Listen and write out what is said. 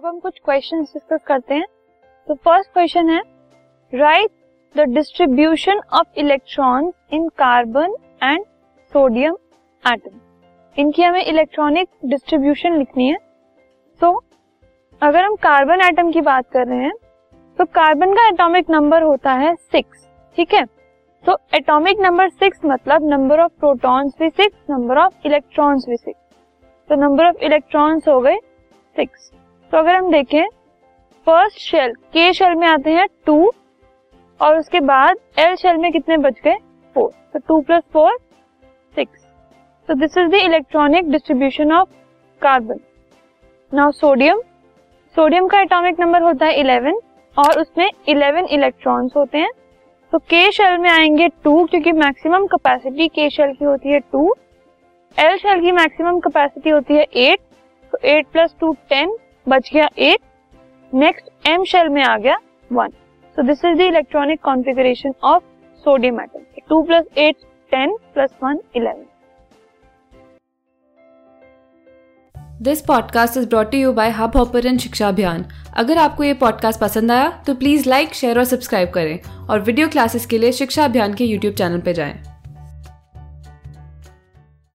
अब हम कुछ क्वेश्चन डिस्कस करते हैं। तो फ़र्स्ट क्वेश्चन है write the distribution of electron in carbon and sodium atom इनकी हमें इलेक्ट्रॉनिक डिस्ट्रीब्यूशन लिखनी है। तो so, अगर हम कार्बन एटम की बात कर रहे हैं तो कार्बन का एटॉमिक नंबर होता है सिक्स ठीक है? तो एटॉमिक नंबर सिक्स मतलब नंबर ऑफ़ प्रोटॉन्स भी सिक्स नंबर ऑफ़ इलेक्ट्रॉन्स भी सिक्स तो नंबर ऑफ़ इलेक्ट्रॉन्स हो गए सिक्स तो अगर हम देखें फ़र्स्ट शेल के शेल में आते हैं टू और उसके बाद एल शेल में कितने बच गए? फोर तो टू प्लस फोर सिक्स तो this is the electronic distribution of carbon now sodium sodium का एटॉमिक नंबर होता है इलेवन और उसमें इलेवन इलेक्ट्रॉन्स होते हैं. तो के शेल में आएँगे टू क्योंकि मैक्सिमम कैपेसिटी के शेल की होती है टू एल शेल की मैक्सिमम कैपेसिटी होती है एट तो एट प्लस टू टेन बच गया एट नेक्स्ट एम शेल में आ गया one so this is the electronic configuration of sodium atom two plus eight ten plus one eleven this podcast is brought you by Hub Hopper Shiksha Abhiyan अगर आपको ये podcast पसंद आया तो please like share और subscribe करें और video classes के लिए शिक्षा अभियान के यूट्यूब चैनल पर जाएँ।